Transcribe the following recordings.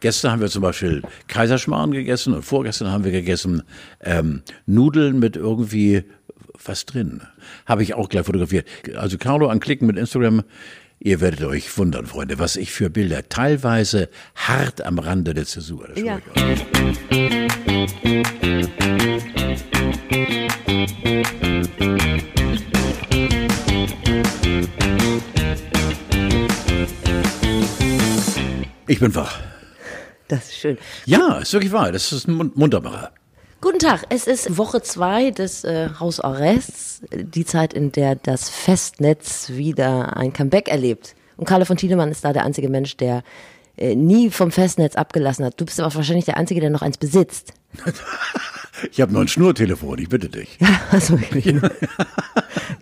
Gestern haben wir zum Beispiel Kaiserschmarrn gegessen und vorgestern haben wir gegessen ähm, Nudeln mit irgendwie was drin. Habe ich auch gleich fotografiert. Also Carlo anklicken mit Instagram. Ihr werdet euch wundern, Freunde, was ich für Bilder teilweise hart am Rande der Zäsur. Das Ja. Ich bin wach. Das ist schön. Ja, ist wirklich wahr. Das ist ein Mun- Muntermacher. Guten Tag, es ist Woche zwei des äh, Hausarrests, die Zeit, in der das Festnetz wieder ein Comeback erlebt. Und Karle von Tiedemann ist da der einzige Mensch, der äh, nie vom Festnetz abgelassen hat. Du bist aber wahrscheinlich der Einzige, der noch eins besitzt. Ich habe noch ein Schnurtelefon, ich bitte dich. Also wirklich.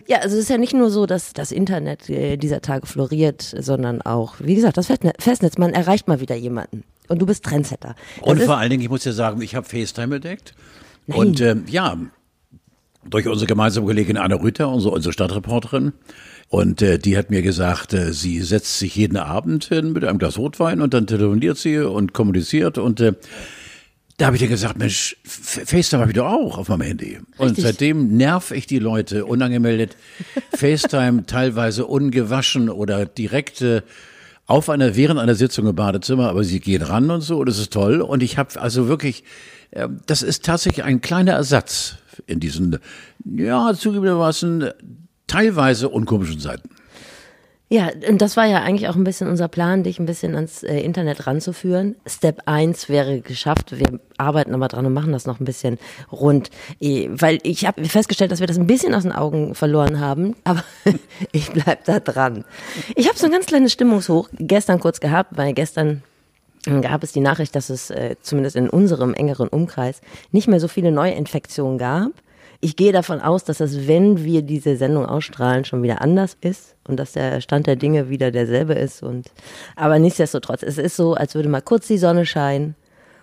ja, also es ist ja nicht nur so, dass das Internet äh, dieser Tage floriert, sondern auch, wie gesagt, das Festne- Festnetz, man erreicht mal wieder jemanden. Und du bist Trendsetter. Das Und vor allen Dingen, ich muss ja sagen, ich habe FaceTime entdeckt. Nein. Und ähm, ja, durch unsere gemeinsame Kollegin Anna Rüther, unsere, unsere Stadtreporterin. Und äh, die hat mir gesagt, äh, sie setzt sich jeden Abend hin mit einem Glas Rotwein und dann telefoniert sie und kommuniziert. Und äh, da habe ich dann gesagt, Mensch, FaceTime habe ich doch auch auf meinem Handy. Und Richtig. seitdem nerv ich die Leute unangemeldet. FaceTime teilweise ungewaschen oder direkt äh, auf einer, während einer Sitzung im Badezimmer, aber sie gehen ran und so, und das ist toll. Und ich habe also wirklich, äh, das ist tatsächlich ein kleiner Ersatz in diesen, ja, zugegebenermaßen teilweise unkomischen Zeiten. Ja, und das war ja eigentlich auch ein bisschen unser Plan, dich ein bisschen ans äh, Internet ranzuführen. Step 1 wäre geschafft. Wir arbeiten aber dran und machen das noch ein bisschen rund. Weil ich habe festgestellt, dass wir das ein bisschen aus den Augen verloren haben, aber ich bleib da dran. Ich habe so ein ganz kleines Stimmungshoch gestern kurz gehabt, weil gestern gab es die Nachricht, dass es äh, zumindest in unserem engeren Umkreis nicht mehr so viele Neuinfektionen gab. Ich gehe davon aus, dass das, wenn wir diese Sendung ausstrahlen, schon wieder anders ist und dass der Stand der Dinge wieder derselbe ist. Und aber nichtsdestotrotz, es ist so, als würde mal kurz die Sonne scheinen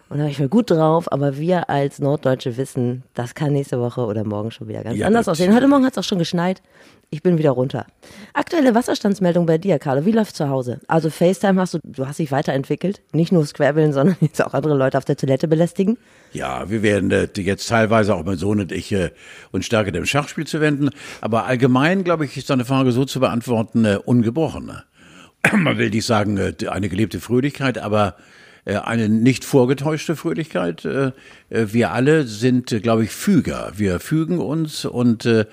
und da bin ich mal gut drauf. Aber wir als Norddeutsche wissen, das kann nächste Woche oder morgen schon wieder ganz Ja, anders aussehen. Heute Morgen hat es auch schon geschneit. Ich bin wieder runter. Aktuelle Wasserstandsmeldung bei dir, Carlo. Wie läuft zu Hause? Also FaceTime hast du, du hast dich weiterentwickelt. Nicht nur Scrabbeln, sondern jetzt auch andere Leute auf der Toilette belästigen. Ja, wir werden äh, jetzt teilweise auch mein Sohn und ich äh, uns stärker dem Schachspiel zu wenden. Aber allgemein, glaube ich, ist deine Frage so zu beantworten, äh, ungebrochen. ne? Man will nicht sagen, äh, eine gelebte Fröhlichkeit, aber eine nicht vorgetäuschte Fröhlichkeit. Äh, äh, wir alle sind, äh, glaube ich, Füger. Wir fügen uns und äh,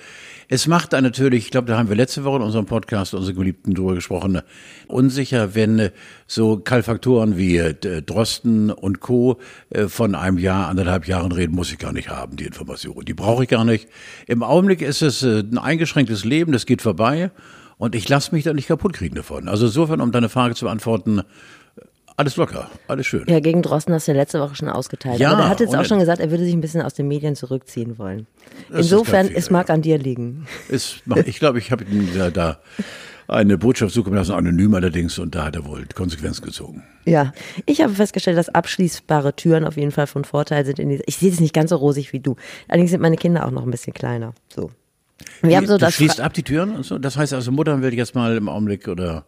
es macht dann natürlich, ich glaube, da haben wir letzte Woche in unserem Podcast, unsere Geliebten drüber gesprochen, äh, unsicher, wenn äh, so Kalfaktoren wie äh, Drosten und Co. äh, von einem Jahr, anderthalb Jahren reden, muss ich gar nicht haben, die Information. Die brauche ich gar nicht. Im Augenblick ist es äh, ein eingeschränktes Leben, das geht vorbei und ich lasse mich da nicht kaputt kriegen davon. Also insofern, um deine Frage zu beantworten, äh, alles locker, alles schön. Ja, gegen Drosten hast du ja letzte Woche schon ausgeteilt. Ja, Aber der hat jetzt auch schon gesagt, er würde sich ein bisschen aus den Medien zurückziehen wollen. Insofern, Fehler, es mag an dir liegen. Es, ich glaube, ich habe ihm da, da eine Botschaft zukommen lassen, anonym allerdings, und da hat er wohl Konsequenzen gezogen. Ja, ich habe festgestellt, dass abschließbare Türen auf jeden Fall von Vorteil sind. Ich sehe das nicht ganz so rosig wie du. Allerdings sind meine Kinder auch noch ein bisschen kleiner. So. Wir haben so du das schließt ab die Türen und so. Das heißt also, Mutter will jetzt mal im Augenblick oder.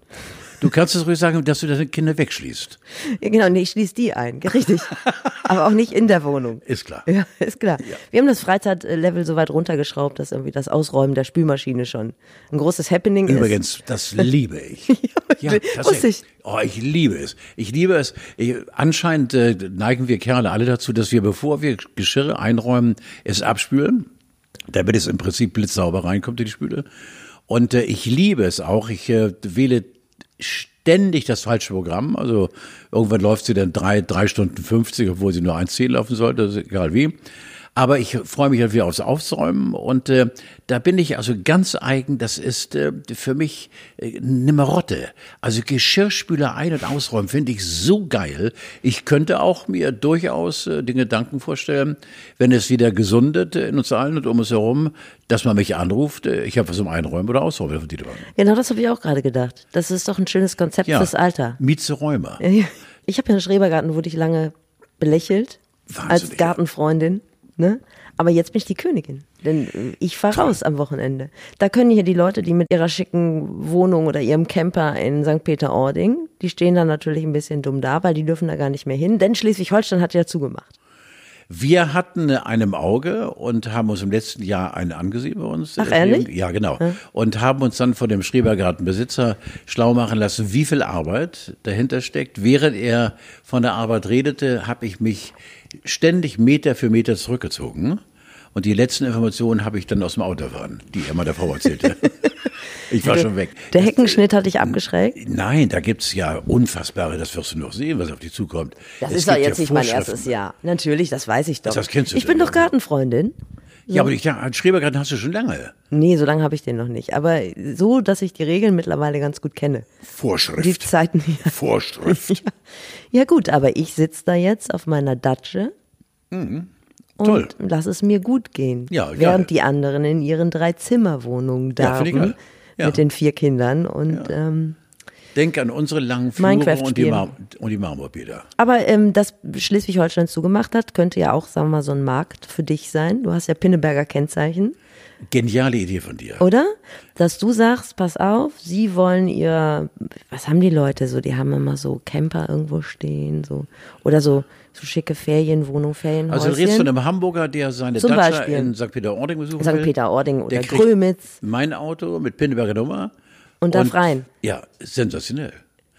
Du kannst es ruhig sagen, dass du deine Kinder wegschließt. Ja, genau, nee, ich schließe die ein. Richtig. Aber auch nicht in der Wohnung. Ist klar. Ja, ist klar. Wir haben das Freizeitlevel so weit runtergeschraubt, dass irgendwie das Ausräumen der Spülmaschine schon ein großes Happening ist. Übrigens, das liebe ich. ja, wusste tatsächlich. ich. Oh, ich liebe es. Ich liebe es. Ich, anscheinend äh, neigen wir Kerle alle dazu, dass wir, bevor wir Geschirre einräumen, es abspülen, damit es im Prinzip blitzsauber reinkommt in die Spüle. Und äh, ich liebe es auch. Ich äh, wähle ständig das falsche Programm. Also irgendwann läuft sie dann drei, drei Stunden 50, obwohl sie nur 1,10 laufen sollte, egal wie. Aber ich freue mich halt wieder aufs Aufräumen und äh, da bin ich also ganz eigen, das ist äh, für mich äh, eine Marotte. Also Geschirrspüler ein- und ausräumen finde ich so geil. Ich könnte auch mir durchaus äh, den Gedanken vorstellen, wenn es wieder gesundet in uns allen und um uns herum, dass man mich anruft, äh, ich habe was zum Einräumen oder Ausräumen von Dieter. Genau, das habe ich auch gerade gedacht. Das ist doch ein schönes Konzept fürs Alter. Mietzeräumer. Ich habe ja einen Schrebergarten, wurde ich lange belächelt Wahnsinnig, als Gartenfreundin. Ne? Aber jetzt bin ich die Königin. Denn äh, ich fahre raus am Wochenende. Da können hier die Leute, die mit ihrer schicken Wohnung oder ihrem Camper in St. Peter-Ording, die stehen da natürlich ein bisschen dumm da, weil die dürfen da gar nicht mehr hin, denn Schleswig-Holstein hat ja zugemacht. Wir hatten eine im Auge und haben uns im letzten Jahr einen angesehen bei uns. Ach, ehrlich? Ja, genau. Und haben uns dann von dem Schrebergartenbesitzer schlau machen lassen, wie viel Arbeit dahinter steckt. Während er von der Arbeit redete, habe ich mich ständig Meter für Meter zurückgezogen. Und die letzten Informationen habe ich dann aus dem Auto fahren, die er mal der Frau erzählte. ich war schon weg. Der Heckenschnitt hat dich abgeschreckt? Nein, da gibt's ja unfassbare, das wirst du noch sehen, was auf dich zukommt. Das Es ist doch gibt jetzt ja nicht mein erstes Jahr. Natürlich, das weiß ich doch. Das kennst du ich bin doch Gartenfreundin. Ja, aber ich dachte, einen Schrebergarten hast du schon lange. Nee, so lange habe ich den noch nicht. Aber so, dass ich die Regeln mittlerweile ganz gut kenne. Die Vorschrift. Zeiten hier. Vorschrift. Ja gut, aber ich sitze da jetzt auf meiner Datsche und Toll. lass es mir gut gehen. Ja, geil. während die anderen in ihren Drei-Zimmer-Wohnungen Ja, finde ich darben geil. Ja. mit den vier Kindern. Und ähm, Denk an unsere langen Flure und die. Mar und die Marmorbäder. aber ähm, dass Schleswig-Holstein zugemacht hat, könnte ja auch, sagen wir mal, so ein Markt für dich sein. Du hast ja Pinneberger Kennzeichen. Geniale Idee von dir. Oder? Dass du sagst, pass auf, sie wollen ihr, was haben die Leute so? Die haben immer so Camper irgendwo stehen, so. Oder so, so schicke Ferienwohnung, Ferienhäuschen. Also du redest von einem Hamburger, der seine Zum Datscha Beispiel. in St. Peter-Ording besuchen St. will. Peter-Ording oder Grömitz. Mein Auto mit Pinneberger Nummer. Und darf rein. Ja, sensationell.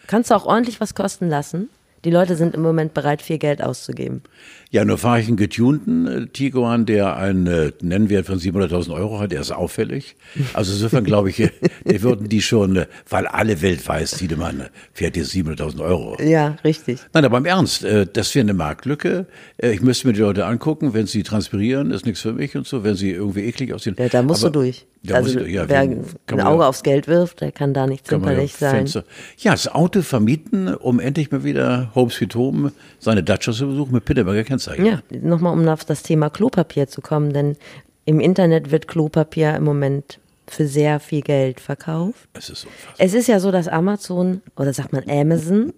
Kannst du auch ordentlich was kosten lassen? Die Leute sind im Moment bereit, viel Geld auszugeben. Ja, nur fahre ich einen getunten äh, Tiguan, der einen äh, Nennwert von 700.000 Euro hat. Der ist auffällig. Also insofern glaube ich, äh, die würden die schon, weil alle Welt weiß, Tiedemann äh, fährt jetzt 700.000 Euro. Ja, richtig. Nein, aber im Ernst, das wäre eine Marktlücke. Ich müsste mir die Leute angucken, wenn sie transpirieren, ist nichts für mich und so, wenn sie irgendwie eklig aussehen. Ja, da musst aber, du durch. Da also ich, ja, wer wie- ein Auge ja- aufs Geld wirft, der kann da nicht man ja zimperlich sein. Fenster- Ja, das Auto vermieten, um endlich mal wieder Home Sweet Home seine Dacia zu besuchen mit Pitterberger Kennzeichen. Ja, nochmal um auf das Thema Klopapier zu kommen, denn im Internet wird Klopapier im Moment für sehr viel Geld verkauft. Es ist unfassbar. Es ist ja so, dass Amazon oder sagt man Amazon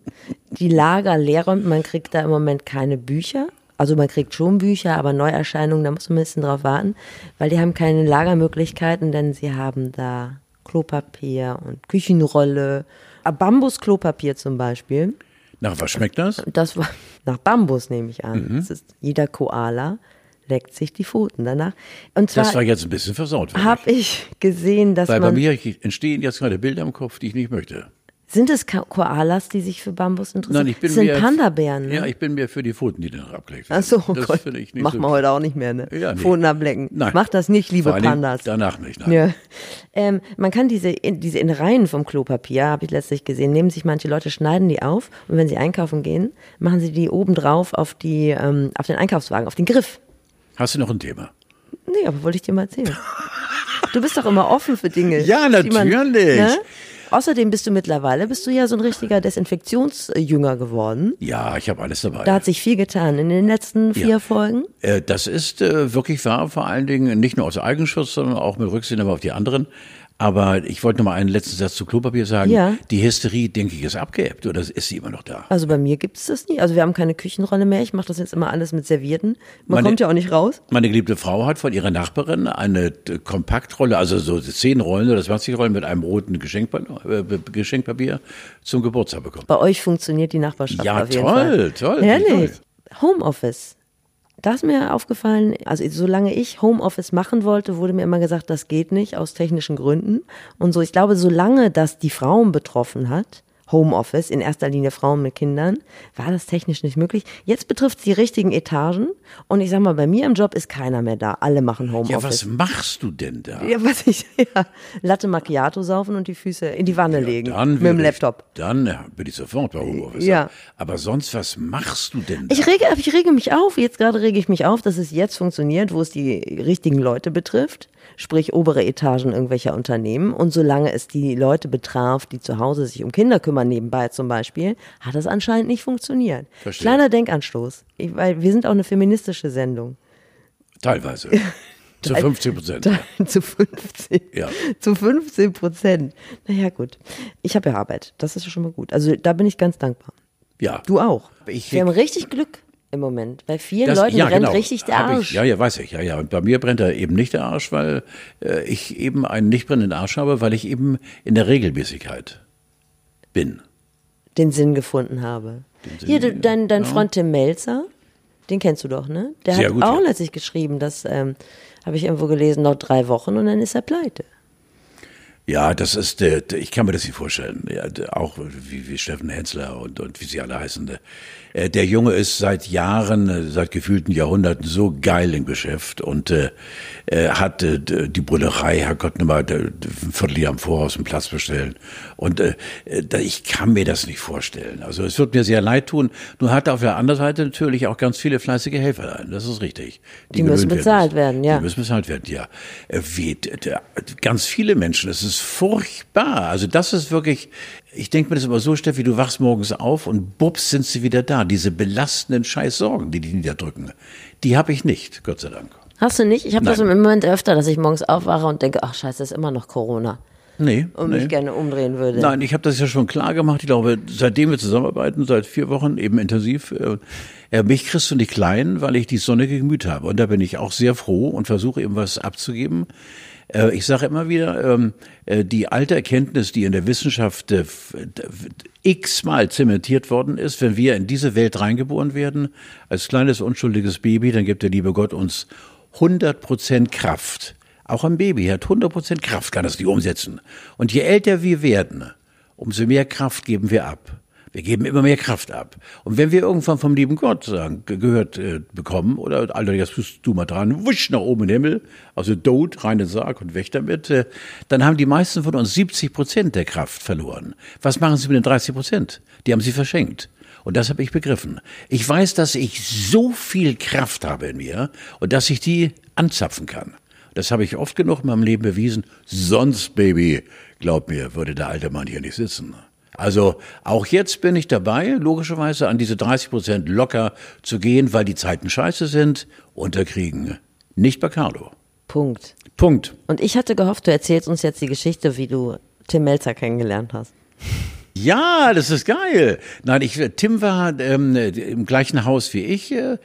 die Lager leer räumt. Man kriegt da im Moment keine Bücher. Also man kriegt schon Bücher, aber Neuerscheinungen, da muss man ein bisschen drauf warten, weil die haben keine Lagermöglichkeiten, denn sie haben da Klopapier und Küchenrolle, Ah, Bambus-Klopapier zum Beispiel. Nach was schmeckt das? Das war nach Bambus, nehme ich an. Mhm. Das ist, jeder Koala leckt sich die Pfoten danach. Und Das war zwar jetzt ein bisschen versaut. habe ich gesehen, dass Weil bei man mir entstehen jetzt gerade Bilder im Kopf, die ich nicht möchte. Sind es Koalas, die sich für Bambus interessieren? Nein, ich bin das sind mir, Panda-Bären, ne? Ja, ich bin mir für die Pfoten, die danach abgelegt Ach so, oh das Gott. ich nicht Machen so. wir heute auch nicht mehr, ne? Ja, nee. Pfoten ablecken. Nein. Macht das nicht, liebe Pandas. Danach nicht, nein. Ja. Ähm, man kann diese, in, diese Innereien vom Klopapier, habe ich letztlich gesehen, nehmen sich manche Leute, schneiden die auf und wenn sie einkaufen gehen, machen sie die oben drauf auf, die, ähm, auf den Einkaufswagen, auf den Griff. Hast du noch ein Thema? Nee, aber wollte ich dir mal erzählen. Du bist doch immer offen für Dinge. Ja, die man- natürlich. Außerdem bist du mittlerweile, bist du ja so ein richtiger Desinfektionsjünger geworden. Ja, ich habe alles dabei. Da hat sich viel getan in den letzten vier Ja. Folgen. Äh, Das ist äh, wirklich wahr, vor allen Dingen nicht nur aus Eigenschutz, sondern auch mit Rücksicht auf die anderen. Aber ich wollte noch mal einen letzten Satz zu Klopapier sagen. Ja. Die Hysterie, denke ich, ist abgeebbt oder ist sie immer noch da? Also bei mir gibt es das nie. Also wir haben keine Küchenrolle mehr. Ich mache das jetzt immer alles mit Servierten. Man Meine- kommt ja auch nicht raus. Meine geliebte Frau hat von ihrer Nachbarin eine Kompaktrolle, also so zehn Rollen oder 20 Rollen mit einem roten äh, Geschenkpapier zum Geburtstag bekommen. Bei euch funktioniert die Nachbarschaft Ja, toll, toll, Herrlich. toll. Homeoffice. Da ist mir aufgefallen, also solange ich Homeoffice machen wollte, wurde mir immer gesagt, das geht nicht aus technischen Gründen. Und so, ich glaube, solange das die Frauen betroffen hat, Homeoffice, in erster Linie Frauen mit Kindern, war das technisch nicht möglich. Jetzt betrifft es die richtigen Etagen. Und ich sag mal, bei mir im Job ist keiner mehr da. Alle machen Ja, Homeoffice. was machst du denn da? Ja, was ich, ja, Latte Macchiato saufen und die Füße in die Wanne legen. Dann mit dem würde Laptop. Ich, dann ja, bin ich sofort bei Homeoffice. Ja. Aber sonst, was machst du denn da? Ich rege, ich rege mich auf, jetzt gerade rege ich mich auf, dass es jetzt funktioniert, wo es die richtigen Leute betrifft, sprich obere Etagen irgendwelcher Unternehmen. Und solange es die Leute betraf, die zu Hause sich um Kinder kümmern, nebenbei zum Beispiel, hat das anscheinend nicht funktioniert. Verstehe. Kleiner Denkanstoß. Ich, weil wir sind auch eine feministische Sendung. Teilweise. Zu 15 Prozent. Zu 15. Ja. Zu 15 Prozent. Naja, gut. Ich habe ja Arbeit. Das ist schon mal gut. Also da bin ich ganz dankbar. Ja. Du auch. Ich- wir haben richtig Glück. Im Moment. Bei vielen das, Leuten ja, brennt genau. richtig der Arsch. Ich, ja, ja, weiß ich. Ja, ja. Und bei mir brennt er eben nicht der Arsch, weil äh, ich eben einen nicht brennenden Arsch habe, weil ich eben in der Regelmäßigkeit bin. Den Sinn gefunden habe. Sinn, Hier, du, dein, dein ja. Freund Tim Melzer, den kennst du doch, ne? Der Sehr hat gut, auch ja. letztlich geschrieben, das ähm, habe ich irgendwo gelesen, noch drei Wochen und dann ist er pleite. Ja, das ist, äh, ich kann mir das nicht vorstellen. Ja, auch wie, wie Steffen Hensler und, und wie sie alle heißen. Äh, der Junge ist seit Jahren, äh, seit gefühlten Jahrhunderten so geil im Geschäft und äh, hat äh, die Brüllerei, Herrgott, mal ein Vierteljahr am Voraus einen Platz bestellen. Und äh, ich kann mir das nicht vorstellen. Also es wird mir sehr leid tun. Nur hat er auf der anderen Seite natürlich auch ganz viele fleißige Helfer. Das ist richtig. Die, die müssen bezahlt werden, ja. Die müssen bezahlt werden, ja. Wie, ganz viele Menschen. Es ist furchtbar. Also das ist wirklich, ich denke mir das immer so, Steffi, du wachst morgens auf und bups sind sie wieder da. Diese belastenden Scheißsorgen, die die niederdrücken, die habe ich nicht, Gott sei Dank. Hast du nicht? Ich habe das im Moment öfter, dass ich morgens aufwache und denke, ach scheiße, ist immer noch Corona. Nee. Und nee. mich gerne umdrehen würde. Nein, ich habe das ja schon klar gemacht. Ich glaube, seitdem wir zusammenarbeiten, seit vier Wochen eben intensiv, äh, mich kriegst du nicht klein, weil ich die sonnige Gemüt habe. Und da bin ich auch sehr froh und versuche eben was abzugeben. Äh, ich sage immer wieder, ähm, äh, die alte Erkenntnis, die in der Wissenschaft äh, x-mal zementiert worden ist, wenn wir in diese Welt reingeboren werden, als kleines unschuldiges Baby, dann gibt der liebe Gott uns 100 Prozent Kraft. Auch ein Baby hat 100 Prozent Kraft, kann das nicht umsetzen. Und je älter wir werden, umso mehr Kraft geben wir ab. Wir geben immer mehr Kraft ab. Und wenn wir irgendwann vom lieben Gott sagen, gehört äh, bekommen, oder Alter, jetzt bist du mal dran, wusch nach oben in den Himmel, also Dod, rein in den Sarg und weg damit, äh, dann haben die meisten von uns 70 Prozent der Kraft verloren. Was machen sie mit den 30 Prozent? Die haben sie verschenkt. Und das habe ich begriffen. Ich weiß, dass ich so viel Kraft habe in mir und dass ich die anzapfen kann. Das habe ich oft genug in meinem Leben bewiesen. Sonst, Baby, glaub mir, würde der alte Mann hier nicht sitzen. Also auch jetzt bin ich dabei, logischerweise an diese 30 Prozent locker zu gehen, weil die Zeiten scheiße sind. Unterkriegen. Nicht bei Carlo. Punkt. Punkt. Und ich hatte gehofft, du erzählst uns jetzt die Geschichte, wie du Tim Melzer kennengelernt hast. Ja, das ist geil. Nein, ich, Tim war ähm, im gleichen Haus wie ich. Äh,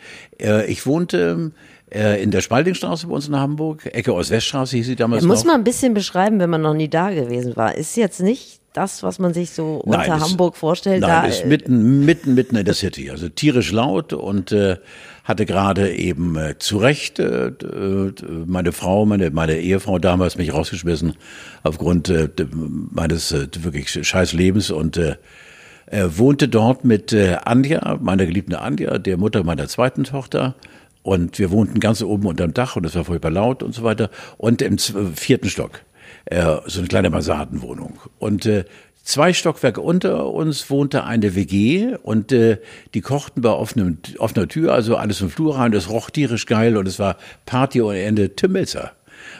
ich wohnte äh, in der Spaldingstraße bei uns in Hamburg, Ecke Ost-Weststraße hieß sie damals ja, Muss noch. man ein bisschen beschreiben, wenn man noch nie da gewesen war. Ist jetzt nicht das, was man sich so unter nein, Hamburg vorstellt? Nein, da, ist mitten, mitten, mitten in der City. Also tierisch laut und äh, hatte gerade eben äh, zu Recht äh, meine Frau, meine, meine Ehefrau damals mich rausgeschmissen aufgrund äh, meines äh, wirklich scheiß Lebens und äh, er wohnte dort mit äh, Anja, meiner geliebten Anja, der Mutter meiner zweiten Tochter. Und wir wohnten ganz oben unterm Dach und es war furchtbar laut und so weiter. Und im vierten Stock äh, so eine kleine Mansardenwohnung. Und äh, zwei Stockwerke unter uns wohnte eine WG und äh, die kochten bei offenem, offener Tür, also alles im Flur rein. Das roch tierisch geil und es war Party ohne Ende Tim Melzer.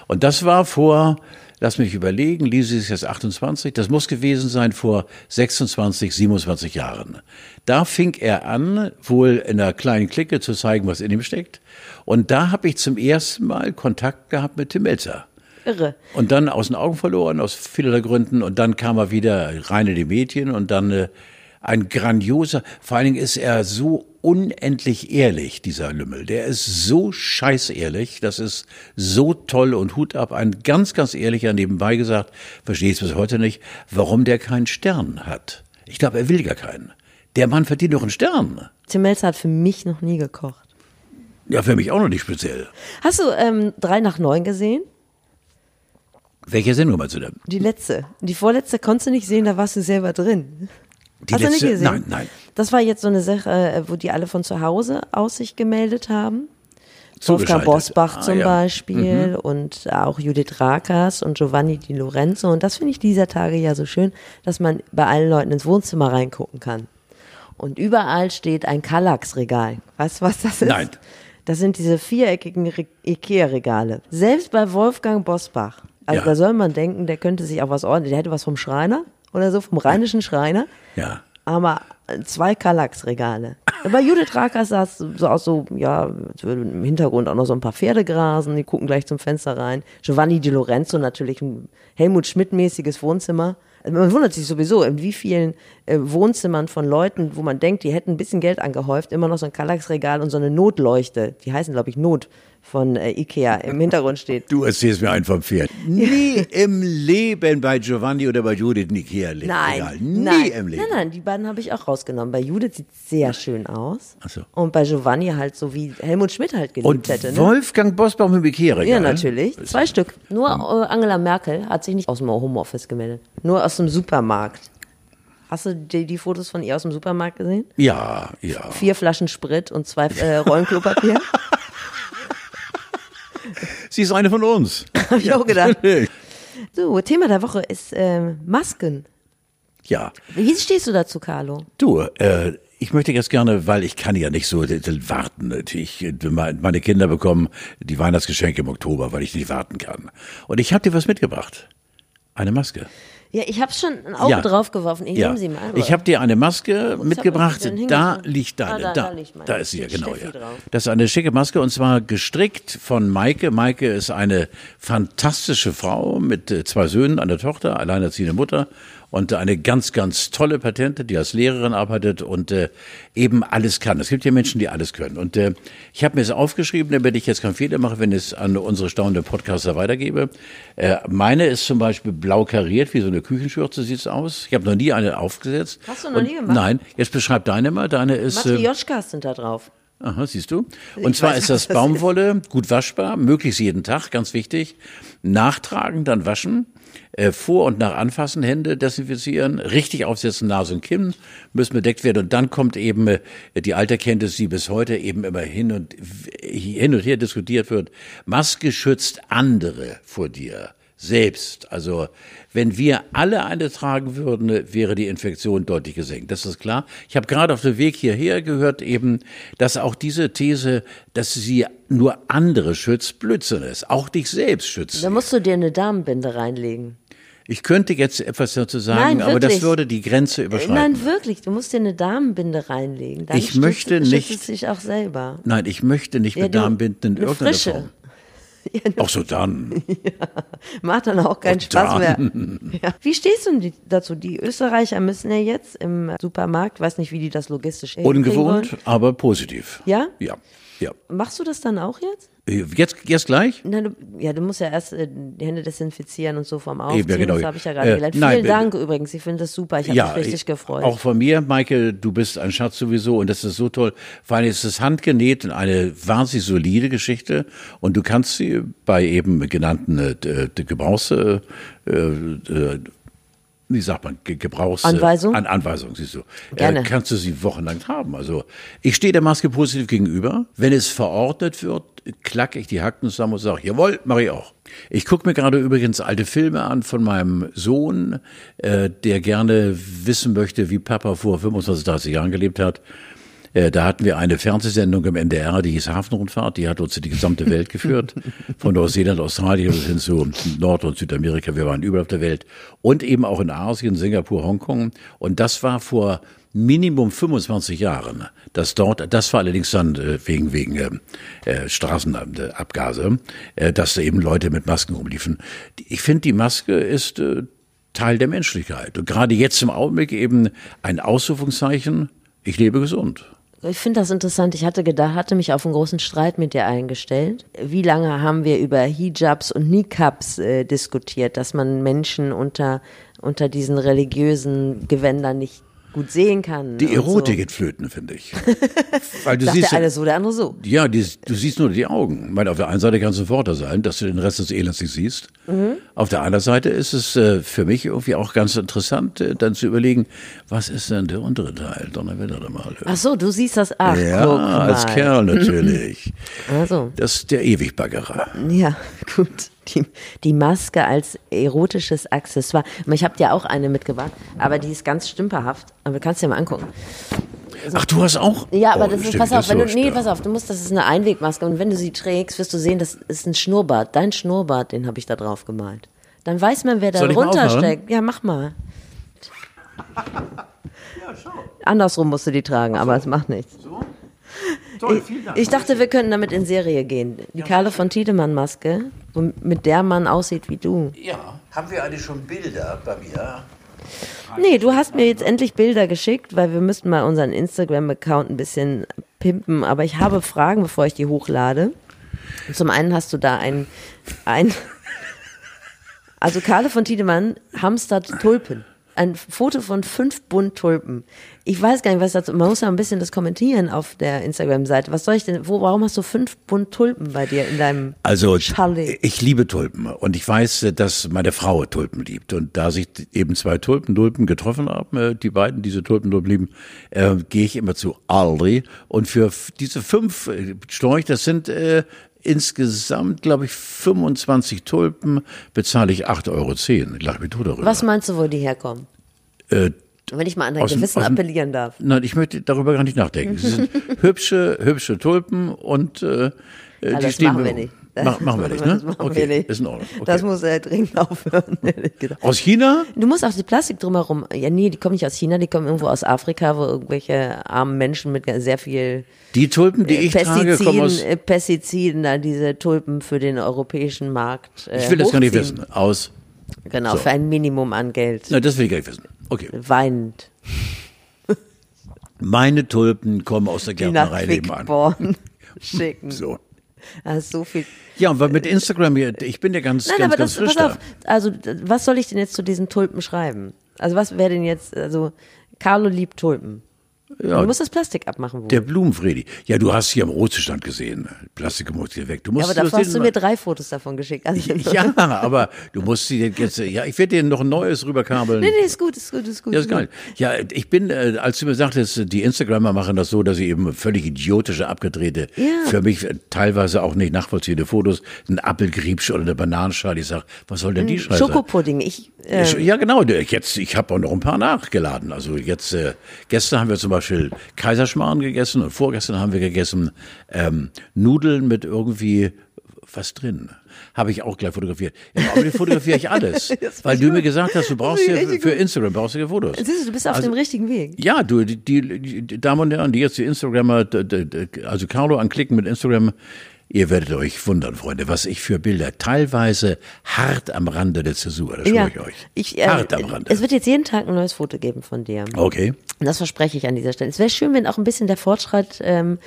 Und das war vor, lass mich überlegen, Lise ist jetzt 28, das muss gewesen sein vor 26, 27 Jahren. Da fing er an, wohl in einer kleinen Clique zu zeigen, was in ihm steckt. Und da habe ich zum ersten Mal Kontakt gehabt mit Tim Melzer. Irre. Und dann aus den Augen verloren, aus vielerlei Gründen. Und dann kam er wieder rein in die Medien und dann äh, ein grandioser, vor allen Dingen ist er so unendlich ehrlich, dieser Lümmel. Der ist so scheißehrlich, das ist so toll und Hut ab. Ein ganz, ganz ehrlicher nebenbei gesagt, verstehe ich es bis heute nicht, warum der keinen Stern hat. Ich glaube, er will gar keinen. Der Mann verdient doch einen Stern. Tim Melzer hat für mich noch nie gekocht. Ja, für mich auch noch nicht speziell. Hast du ähm, drei nach neun gesehen? Welche Sendung meinst du denn? Die letzte. Die vorletzte konntest du nicht sehen, da warst du selber drin. Die Hast letzte? du nicht gesehen? Nein, nein. Das war jetzt so eine Sache, äh, wo die alle von zu Hause aus sich gemeldet haben. Wolfgang Bosbach ah, zum ja. Beispiel mhm. und auch Judith Rakers und Giovanni Di Lorenzo. Und das finde ich dieser Tage ja so schön, dass man bei allen Leuten ins Wohnzimmer reingucken kann. Und überall steht ein Kallax-Regal. Weißt du, was das ist? Nein. Das sind diese viereckigen Ikea-Regale. Selbst bei Wolfgang Bosbach also ja. da soll man denken, der könnte sich auch was ordnen. Der hätte was vom Schreiner oder so, vom rheinischen Schreiner. Ja. Aber zwei Kallax-Regale. Bei Judith Rakers sah es so aus, so, ja, im Hintergrund auch noch so ein paar Pferde grasen, die gucken gleich zum Fenster rein. Giovanni Di Lorenzo natürlich ein Helmut Schmidt-mäßiges Wohnzimmer. Also man wundert sich sowieso, in wie vielen äh, Wohnzimmern von Leuten, wo man denkt, die hätten ein bisschen Geld angehäuft, immer noch so ein Kallax-Regal und so eine Notleuchte. Die heißen, glaube ich, Not von äh, Ikea im Hintergrund steht. Du erzählst mir einen vom Pferd. Nie im Leben bei Giovanni oder bei Judith ein Ikea Nein, Regal. Nie nein, im Leben. nein, nein, die beiden habe ich auch rausgenommen. Bei Judith sieht sehr schön aus. Ach so. Und bei Giovanni halt so wie Helmut Schmidt halt geliebt Und hätte. Ne? Wolfgang Bosbach im Ikea Regal. Ja, natürlich. Zwei Stück. Nur äh, Angela Merkel hat sich nicht aus dem Homeoffice gemeldet. Nur aus dem Supermarkt. Hast du die, die Fotos von ihr aus dem Supermarkt gesehen? Ja, ja. Vier Flaschen Sprit und zwei äh, Rollen Klopapier. Sie ist eine von uns. Hab ich auch gedacht. So, Thema der Woche ist ähm, Masken. Ja. Wie stehst du dazu, Carlo? Du, äh, ich möchte jetzt gerne, weil ich kann ja nicht so warten. Ich, meine Kinder bekommen die Weihnachtsgeschenke im Oktober, weil ich nicht warten kann. Und ich habe dir was mitgebracht. Eine Maske. Ja, ich habe schon ein Auge Ja. draufgeworfen. Ich Ja. nehme sie mal. Ich habe dir eine Maske mitgebracht. ich denn Da liegt deine. Ah, da- da, da liegt meine. da ist sie ja Steht genau. Ja. drauf. Das ist eine schicke Maske und zwar gestrickt von Maike. Maike ist eine fantastische Frau mit äh, zwei Söhnen, einer Tochter, alleinerziehende Mutter und eine ganz, ganz tolle Patente, die als Lehrerin arbeitet und äh, eben alles kann. Es gibt ja Menschen, die alles können. Und äh, ich habe mir es aufgeschrieben, damit ich jetzt keinen Fehler mache, wenn ich es an unsere staunenden Podcaster weitergebe. Äh, meine ist zum Beispiel blau kariert, wie so eine Küchenschürze sieht's aus. Ich habe noch nie eine aufgesetzt. Hast du noch Und nie gemacht? Nein, jetzt beschreib deine mal. Deine ist. Äh, Matrioschkas sind da drauf. Aha, siehst du. Und zwar weiß, ist das das Baumwolle, gut waschbar, möglichst jeden Tag, ganz wichtig. Nachtragen, dann waschen. Äh, vor und nach Anfassen Hände desinfizieren, richtig aufsetzen, Nase und Kinn müssen bedeckt werden und dann kommt eben äh, die Alterkenntnis, die bis heute eben immer hin und hin und her diskutiert wird. Maske schützt andere vor dir selbst. Also wenn wir alle eine tragen würden, wäre die Infektion deutlich gesenkt. Das ist klar. Ich habe gerade auf dem Weg hierher gehört eben, dass auch diese These, dass sie nur andere schützt, Blödsinn ist. Auch dich selbst schützt. Da musst du dir eine Damenbinde reinlegen. Ich könnte jetzt etwas dazu sagen, Nein, aber das würde die Grenze überschreiten. Nein, wirklich. Du musst dir eine Damenbinde reinlegen. Dann Ich möchte nicht- sich auch selber. Nein, ich möchte nicht Ja, mit Darmbinden in eine irgendeiner frische. Form. Auch so dann. Macht dann auch keinen Und Spaß mehr. dann. Ja. Wie stehst du denn dazu? Die Österreicher müssen ja jetzt im Supermarkt, weiß nicht, wie die das logistisch Ungewohnt, aber positiv. Ja? Ja. Ja. Machst du das dann auch jetzt? Äh, Jetzt, jetzt gleich? Na, du, ja, du musst ja erst äh, die Hände desinfizieren und so vom Aufziehen. Ja, genau. Das habe ich ja gerade Äh, gelernt. nein, Vielen äh, Dank übrigens. Ich finde das super. Ich habe mich richtig ich- gefreut. Auch von mir, Maike, du bist ein Schatz sowieso und das ist so toll. Vor allem ist es handgenäht und eine wahnsinnig solide Geschichte und du kannst sie bei eben genannten äh, Gebrauchs, äh, äh, wie sagt man, Ge- Gebrauchs... Anweisung? An Anweisung, siehst du. Gerne. Äh, kannst du sie wochenlang haben. Also ich stehe der Maske positiv gegenüber. Wenn es verordnet wird, klack ich die Hacken zusammen und sage, jawohl, mache ich auch. Ich gucke mir gerade übrigens alte Filme an von meinem Sohn, äh, der gerne wissen möchte, wie Papa vor 25, 30 Jahren gelebt hat. Äh, Da hatten wir eine Fernsehsendung im NDR, die hieß Hafenrundfahrt, die hat uns in die gesamte Welt geführt. Von Neuseeland, Australien bis hin zu Nord- und Südamerika. Wir waren überall auf der Welt. Und eben auch in Asien, Singapur, Hongkong. Und das war vor Minimum 25 Jahren. Das dort, das war allerdings dann äh, wegen, wegen äh, äh, Straßenabgase, äh, dass da eben Leute mit Masken rumliefen. Ich finde, die Maske ist äh, Teil der Menschlichkeit. Und gerade jetzt im Augenblick eben ein Ausrufungszeichen, ich lebe gesund. Ich finde das interessant. Ich hatte gedacht, hatte mich auf einen großen Streit mit dir eingestellt. Wie lange haben wir über Hijabs und Niqabs äh, diskutiert, dass man Menschen unter, unter diesen religiösen Gewändern nicht gut sehen kann? Die Erotik So. geht flöten, finde ich. Weil du Sagt siehst der eine so, der andere so. ja, die, du siehst nur die Augen. Ich meine, auf der einen Seite kann es ein Vorteil sein, dass du den Rest des Elends nicht siehst. Mhm. Auf der anderen Seite ist es äh, für mich irgendwie auch ganz interessant, äh, dann zu überlegen, was ist denn der untere Teil? Donnerwetter mal. Ach so, du siehst das. Ach, ja, als Kerl natürlich. Also, Das ist der Ewigbaggerer. ja, gut. Die, die Maske als erotisches Accessoire. Ich habe dir auch eine mitgebracht, aber die ist ganz stümperhaft. Aber du kannst dir mal angucken. Ach, du hast auch? Ja, aber Oh, das ist, pass auf, wenn du, so nee, pass auf, du musst, das ist eine Einwegmaske und wenn du sie trägst, wirst du sehen, das ist ein Schnurrbart. Dein Schnurrbart, den habe ich da drauf gemalt. Dann weiß man, wer da mal runtersteckt. Ja, mach mal. Andersrum musst du die tragen, aber es macht nichts. Toll, vielen Dank. Ich dachte, wir könnten damit in Serie gehen. Die Carlo von Tiedemann Maske, wo- mit der man aussieht wie du. Ja, haben wir eigentlich schon Bilder bei mir? Nee, du hast mir jetzt endlich Bilder geschickt, weil wir müssten mal unseren Instagram-Account ein bisschen pimpen. Aber ich habe Fragen, bevor ich die hochlade. Zum einen hast du da ein, ein also Karle von Tiedemann hamstert Tulpen ein Foto von fünf Bund Tulpen. Ich weiß gar nicht, was dazu. Man muss ja ein bisschen das kommentieren auf der Instagram-Seite. Was soll ich denn? Wo, warum hast du fünf Bund Tulpen bei dir in deinem Also Chalet? ich liebe Tulpen und ich weiß, dass meine Frau Tulpen liebt und da sich eben zwei Tulpendulpen getroffen haben, äh, die beiden diese Tulpendulpen lieben, äh, gehe ich immer zu Aldi und für diese fünf äh, Storch, das sind äh, insgesamt, glaube ich, 25 Tulpen, bezahle ich 8,10 Euro. Ich lache mich tot darüber. Was meinst du, wo die herkommen? Äh, Wenn ich mal an dein Aus Gewissen aus appellieren darf. Nein, ich möchte darüber gar nicht nachdenken. Sie sind hübsche, hübsche Tulpen und äh, Ah, die das stehen machen wir nicht. Mach, machen wir nicht, ne? Das machen okay, wir nicht. ist in Ordnung. Okay. Das muss er dringend aufhören. ehrlich gesagt. Aus China? Du musst auch die Plastik drumherum. Ja, nee, die kommen nicht aus China, die kommen irgendwo aus Afrika, wo irgendwelche armen Menschen mit sehr viel Die Tulpen, die ich trage, kommen aus. Pestiziden, äh, Pestiziden, da diese Tulpen für den europäischen Markt. Äh, Ich will das gar nicht hochziehen. wissen. Aus. Genau, So. für ein Minimum an Geld. Na, das will ich gar nicht wissen. Okay. Weinend. Meine Tulpen kommen aus der Gärtnerei nebenan. Schicken. So. So viel. Ja, und mit Instagram hier, ich bin ja ganz, Nein, ganz, aber ganz das, frisch pass auf, also was soll ich denn jetzt zu diesen Tulpen schreiben? Also was wäre denn jetzt, also Carlo liebt Tulpen. Ja, du musst das Plastik abmachen, wo. der Blumenfredi. Ja, du hast hier am Rotestand gesehen. Plastik muss hier weg. Du ja, musst aber dafür hast du mir drei Fotos davon geschickt. Also, Ja, aber du musst sie jetzt, ja, ich werde dir noch ein neues rüberkabeln. Nee, nee, ist gut, ist gut, ist gut. Ja, ist geil. Ja, ich bin, äh, als du mir sagtest, die Instagrammer machen das so, dass sie eben völlig idiotische, abgedrehte, Ja. für mich teilweise auch nicht nachvollziehende Fotos, ein Apfelgriebsch oder eine Bananenschale. Ich sag, was soll denn die Scheiße? Schokopudding. Ich, äh, Ja, genau. Jetzt, ich habe auch noch ein paar nachgeladen. Also jetzt, äh, gestern haben wir zum Beispiel Kaiserschmarrn gegessen und vorgestern haben wir gegessen ähm, Nudeln mit irgendwie was drin. Habe ich auch gleich fotografiert. Ja, aber fotografiere ich alles. weil du mir gesagt hast, du brauchst ich für, Instagram brauchst du ja Fotos. siehst du, du bist auf Also- dem richtigen Weg. Ja, du, die, die, die Damen und Herren, die jetzt die Instagrammer, also Carlo anklicken mit Instagram, ihr werdet euch wundern, Freunde, was ich für Bilder, teilweise hart am Rande der Zäsur, das schwöre Ja, ich euch. ich, äh, hart am Rande. es wird jetzt jeden Tag ein neues Foto geben von dir. Okay. Und Das verspreche ich an dieser Stelle. Es wäre schön, wenn auch ein bisschen der Fortschritt ähm,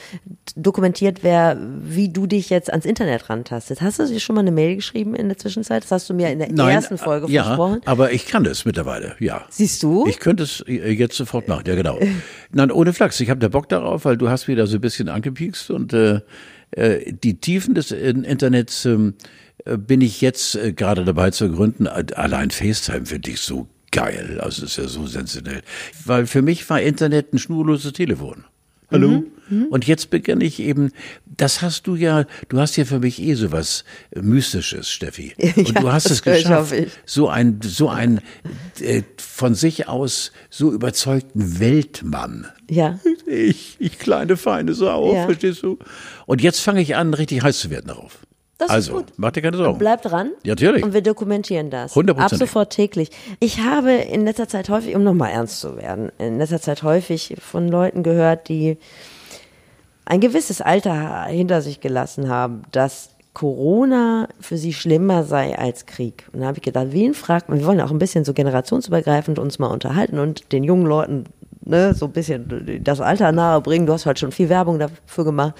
dokumentiert wäre, wie du dich jetzt ans Internet rantastest. Hast du dir schon mal eine Mail geschrieben in der Zwischenzeit? Das hast du mir in der ersten Folge ja, versprochen. aber ich kann das mittlerweile, ja. Siehst du? Ich könnte es äh, jetzt sofort machen, ja genau. Nein, ohne Flachs, ich habe da Bock darauf, weil du hast wieder so ein bisschen angepiekst und äh, äh, die Tiefen des äh, Internets ähm, äh, bin ich jetzt äh, gerade dabei zu gründen. Allein FaceTime finde ich so geil, also ist ja so sensationell. Weil für mich war Internet ein schnurloses Telefon. Hallo? Und jetzt beginne ich eben, das hast du ja, du hast ja für mich eh so was Mystisches, Steffi. Und Ja, du hast es geschafft, ich. so ein, so ein äh, von sich aus so überzeugten Weltmann. Ja. Ich, ich kleine feine Sau, Ja. verstehst du? Und jetzt fange ich an, richtig heiß zu werden darauf. Das ist also, gut. mach dir keine Sorgen. Bleib dran. Ja, natürlich. Und wir dokumentieren das. Ab Hundertprozentig. sofort täglich. Ich habe in letzter Zeit häufig, um nochmal ernst zu werden, in letzter Zeit häufig von Leuten gehört, die ein gewisses Alter hinter sich gelassen haben, dass Corona für sie schlimmer sei als Krieg. Und da habe ich gedacht, wen fragt man? Wir wollen auch ein bisschen so generationsübergreifend uns mal unterhalten und den jungen Leuten ne, so ein bisschen das Alter nahe bringen. Du hast heute schon viel Werbung dafür gemacht.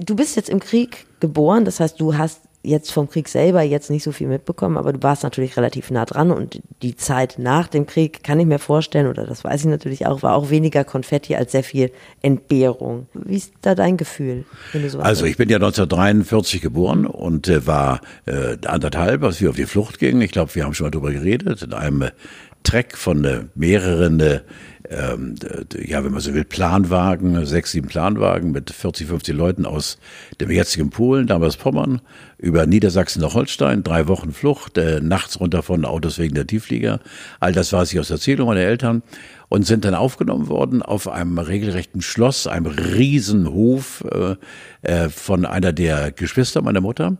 Du bist jetzt im Krieg geboren, das heißt, du hast jetzt vom Krieg selber jetzt nicht so viel mitbekommen, aber du warst natürlich relativ nah dran und die Zeit nach dem Krieg kann ich mir vorstellen, oder das weiß ich natürlich auch, war auch weniger Konfetti als sehr viel Entbehrung. Wie ist da dein Gefühl, wenn du sowas Also ich bin ja 1943 geboren und äh, war äh, anderthalb, als wir auf die Flucht gingen. Ich glaube, wir haben schon mal drüber geredet, in einem äh, Treck von äh, mehreren, äh, ähm, ja, wenn man so will, Planwagen, sechs, sieben Planwagen mit 40, 50 Leuten aus dem jetzigen Polen, damals Pommern, über Niedersachsen nach Holstein, drei Wochen Flucht, äh, nachts runter von Autos wegen der Tiefflieger. All das weiß ich aus Erzählung meiner Eltern und sind dann aufgenommen worden auf einem regelrechten Schloss, einem Riesenhof äh, äh, von einer der Geschwister meiner Mutter.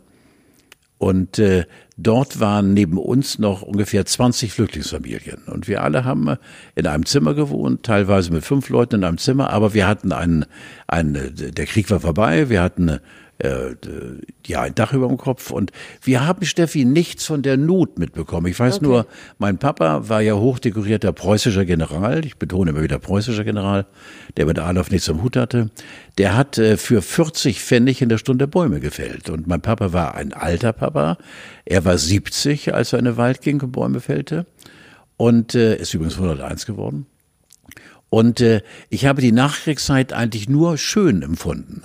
Und äh, dort waren neben uns noch ungefähr 20 Flüchtlingsfamilien. Und wir alle haben äh, in einem Zimmer gewohnt, teilweise mit fünf Leuten in einem Zimmer, aber wir hatten einen, einen der Krieg war vorbei, wir hatten äh, ja, ein Dach über dem Kopf. Und wir haben, Steffi, nichts von der Not mitbekommen. Ich weiß okay. nur, mein Papa war ja hochdekorierter preußischer General. Ich betone immer wieder preußischer General, der mit Adolf nichts am Hut hatte. Der hat äh, für 40 Pfennig in der Stunde Bäume gefällt. Und mein Papa war ein alter Papa. Er war 70, als er in den Wald ging und Bäume fällte. Und äh, ist übrigens 101 geworden. Und äh, ich habe die Nachkriegszeit eigentlich nur schön empfunden.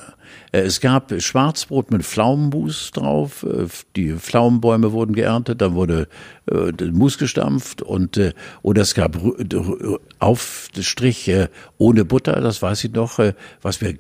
Äh, es gab Schwarzbrot mit Pflaumenmus drauf. Äh, die Pflaumenbäume wurden geerntet, dann wurde äh, Mus gestampft und oder es gab Aufstrich ohne Butter, das weiß ich noch, was mir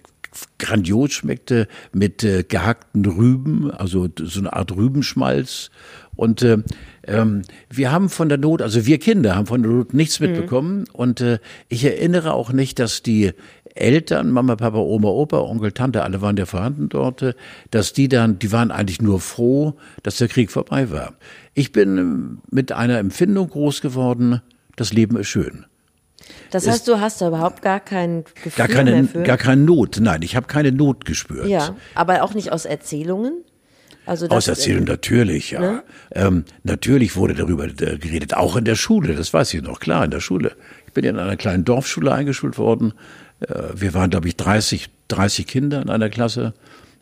grandios schmeckte mit äh, gehackten Rüben, also so eine Art Rübenschmalz und äh, ähm, wir haben von der Not, also wir Kinder haben von der Not nichts mhm. mitbekommen. Mhm. Und äh, ich erinnere auch nicht, dass die Eltern, Mama, Papa, Oma, Opa, Onkel, Tante, alle waren ja vorhanden dort, äh, dass die dann, die waren eigentlich nur froh, dass der Krieg vorbei war. Ich bin ähm, mit einer Empfindung groß geworden, das Leben ist schön. Das heißt, du hast da überhaupt gar kein Gefühl gar keine, mehr für? Gar keine Not, nein, ich habe keine Not gespürt. Ja, aber auch nicht aus Erzählungen? Also das, Auserzählung natürlich, ja. Ne? Ähm, natürlich wurde darüber äh, geredet, auch in der Schule, das weiß ich noch, klar, in der Schule. Ich bin in einer kleinen Dorfschule eingeschult worden. Äh, wir waren, glaube ich, 30, 30 Kinder in einer Klasse.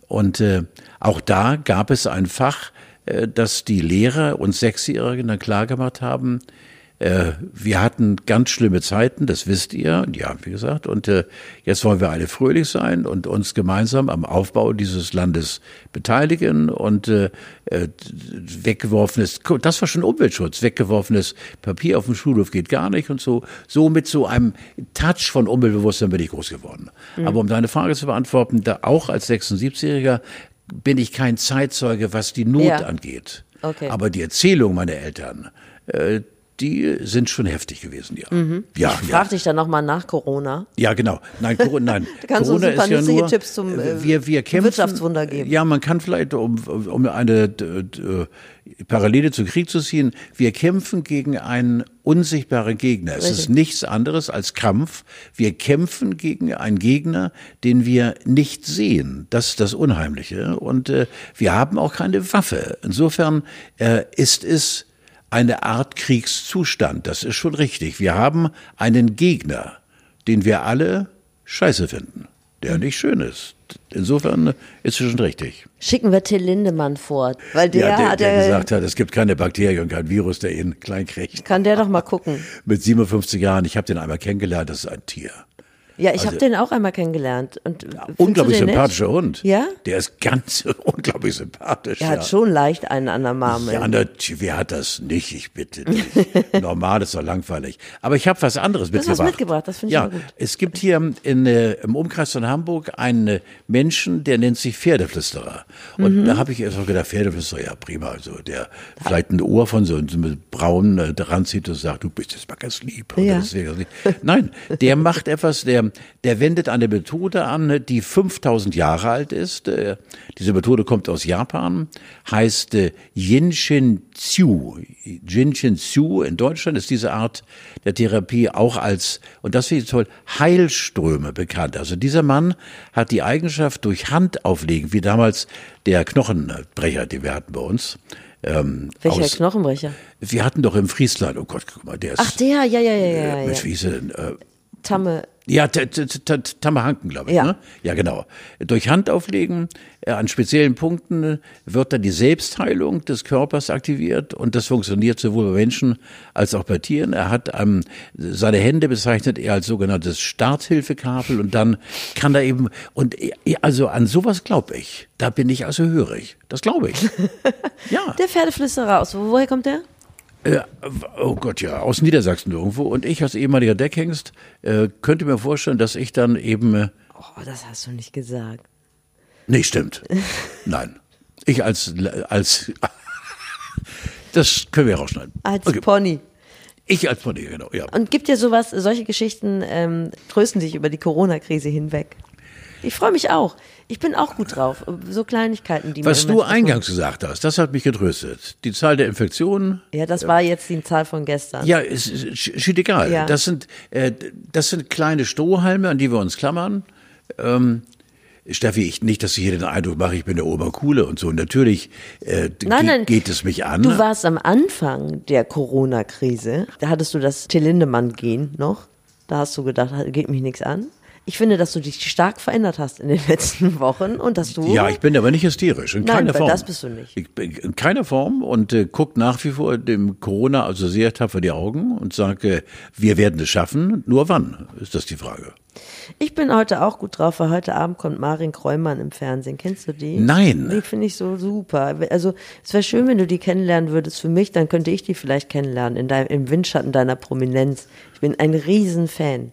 Und äh, auch da gab es ein Fach, äh, das die Lehrer und Sechsjährigen dann klargemacht haben, äh, wir hatten ganz schlimme Zeiten, das wisst ihr, ja, wie gesagt, und äh, jetzt wollen wir alle fröhlich sein und uns gemeinsam am Aufbau dieses Landes beteiligen und äh, äh weggeworfenes, das war schon Umweltschutz, weggeworfenes Papier auf dem Schulhof geht gar nicht und so, so mit so einem Touch von Umweltbewusstsein bin ich groß geworden. Mhm. Aber um deine Frage zu beantworten, da auch als 76-Jähriger bin ich kein Zeitzeuge, was die Not ja. angeht. Okay. Aber die Erzählung meiner Eltern, äh, die sind schon heftig gewesen, ja. Mhm. ja ich frage ja. dich dann nochmal nach Corona. Ja, genau. Nein, Corona, nein. Corona uns ein paar ist ja nur, Tipps zum äh, wir, wir kämpfen, Wirtschaftswunder geben. Ja, man kann vielleicht, um, um eine äh, Parallele zu Krieg zu ziehen, wir kämpfen gegen einen unsichtbaren Gegner. Es ist nichts anderes als Kampf. Wir kämpfen gegen einen Gegner, den wir nicht sehen. Das ist das Unheimliche. Und äh, wir haben auch keine Waffe. Insofern äh, ist es eine Art Kriegszustand. Das ist schon richtig. Wir haben einen Gegner, den wir alle scheiße finden, der nicht schön ist. Insofern ist es schon richtig. Schicken wir Till Lindemann vor, weil der, ja, der, hat der gesagt hat, es gibt keine Bakterien und kein Virus, der ihn klein kriegt. Kann der doch mal gucken. Mit 57 Jahren, ich habe den einmal kennengelernt, das ist ein Tier. Ja, ich also, habe den auch einmal kennengelernt. Und ja, unglaublich sympathischer nett? Hund. Ja? Der ist ganz unglaublich sympathisch. Er hat schon leicht einen an der Marmel. Ja, wer hat das nicht? Ich bitte dich. Normal ist doch langweilig. Aber ich habe was anderes das mitgebracht. Was mitgebracht, das finde ich ja, gut. Es gibt hier in, äh, im Umkreis von Hamburg einen Menschen, der nennt sich Pferdeflüsterer. Und mhm. da habe ich erst mal gedacht, Pferdeflüsterer, ja prima. Also der vielleicht ein Ohr von so, so mit braun äh, dran zieht und sagt, du bist jetzt mal ganz lieb. Ja. Nein, der macht etwas, der, der wendet eine Methode an, die 5000 Jahre alt ist. Äh, diese Methode kommt aus Japan, heißt äh, Jinshin Tsu. Jinshin Tsu in Deutschland ist diese Art der Therapie auch als, und das finde ich toll, Heilströme bekannt. Also dieser Mann hat die Eigenschaft durch Handauflegen, wie damals der Knochenbrecher, den wir hatten bei uns, ähm, Welcher aus, Knochenbrecher? Wir hatten doch im Friesland, oh Gott, guck mal, der ist. Ach, der, ja, ja, ja, ja. Äh, mit, wie hieß er denn? Äh, Tamme. Ja, Tammerhanken, glaube ich. Ja. Ne? ja, genau. Durch Handauflegen äh, an speziellen Punkten wird dann die Selbstheilung des Körpers aktiviert und das funktioniert sowohl bei Menschen als auch bei Tieren. Er hat ähm, seine Hände bezeichnet er als sogenanntes Starthilfekabel und dann kann er eben und äh, also an sowas glaube ich. Da bin ich also hörig. Das glaube ich. ja. Der Pferdeflüsterer aus. Woher kommt der? Äh, oh Gott, ja, aus Niedersachsen irgendwo. Und ich als ehemaliger Deckhengst äh, könnte mir vorstellen, dass ich dann eben. Äh, oh, das hast du nicht gesagt. Nee, stimmt. Nein. Ich als. als das können wir rausschneiden. Als okay. Pony. Ich als Pony, genau, ja. Und gibt dir sowas, solche Geschichten ähm, trösten dich über die Corona-Krise hinweg? Ich freue mich auch. Ich bin auch gut drauf. So Kleinigkeiten, die Was du eingangs gesagt hast, das hat mich getröstet. Die Zahl der Infektionen. Ja, das war jetzt die Zahl von gestern. Ja, ist, ist steht egal. Ja. Das sind, äh, das sind kleine Strohhalme, an die wir uns klammern. Ähm, Steffi, ich, nicht, dass ich hier den Eindruck mache, ich bin der Obercoole und so. Natürlich äh, Nein, nein. geht es mich an. Du warst am Anfang der Corona-Krise. Da hattest du das Till Lindemann-Gen noch. Da hast du gedacht, geht mich nichts an. Ich finde, dass du dich stark verändert hast in den letzten Wochen und dass du. Ja, ich bin aber nicht hysterisch, in Nein, keiner Form. das bist du nicht. Ich bin in keiner Form und äh, guck nach wie vor dem Corona also sehr tapfer die Augen und sage, wir werden es schaffen. Nur wann, ist das die Frage. Ich bin heute auch gut drauf, weil heute Abend kommt Marin Kräumann im Fernsehen. Kennst du die? Nein. Die finde ich so super. Also es wäre schön, wenn du die kennenlernen würdest für mich, dann könnte ich die vielleicht kennenlernen in dein, im Windschatten deiner Prominenz. Ich bin ein Riesenfan.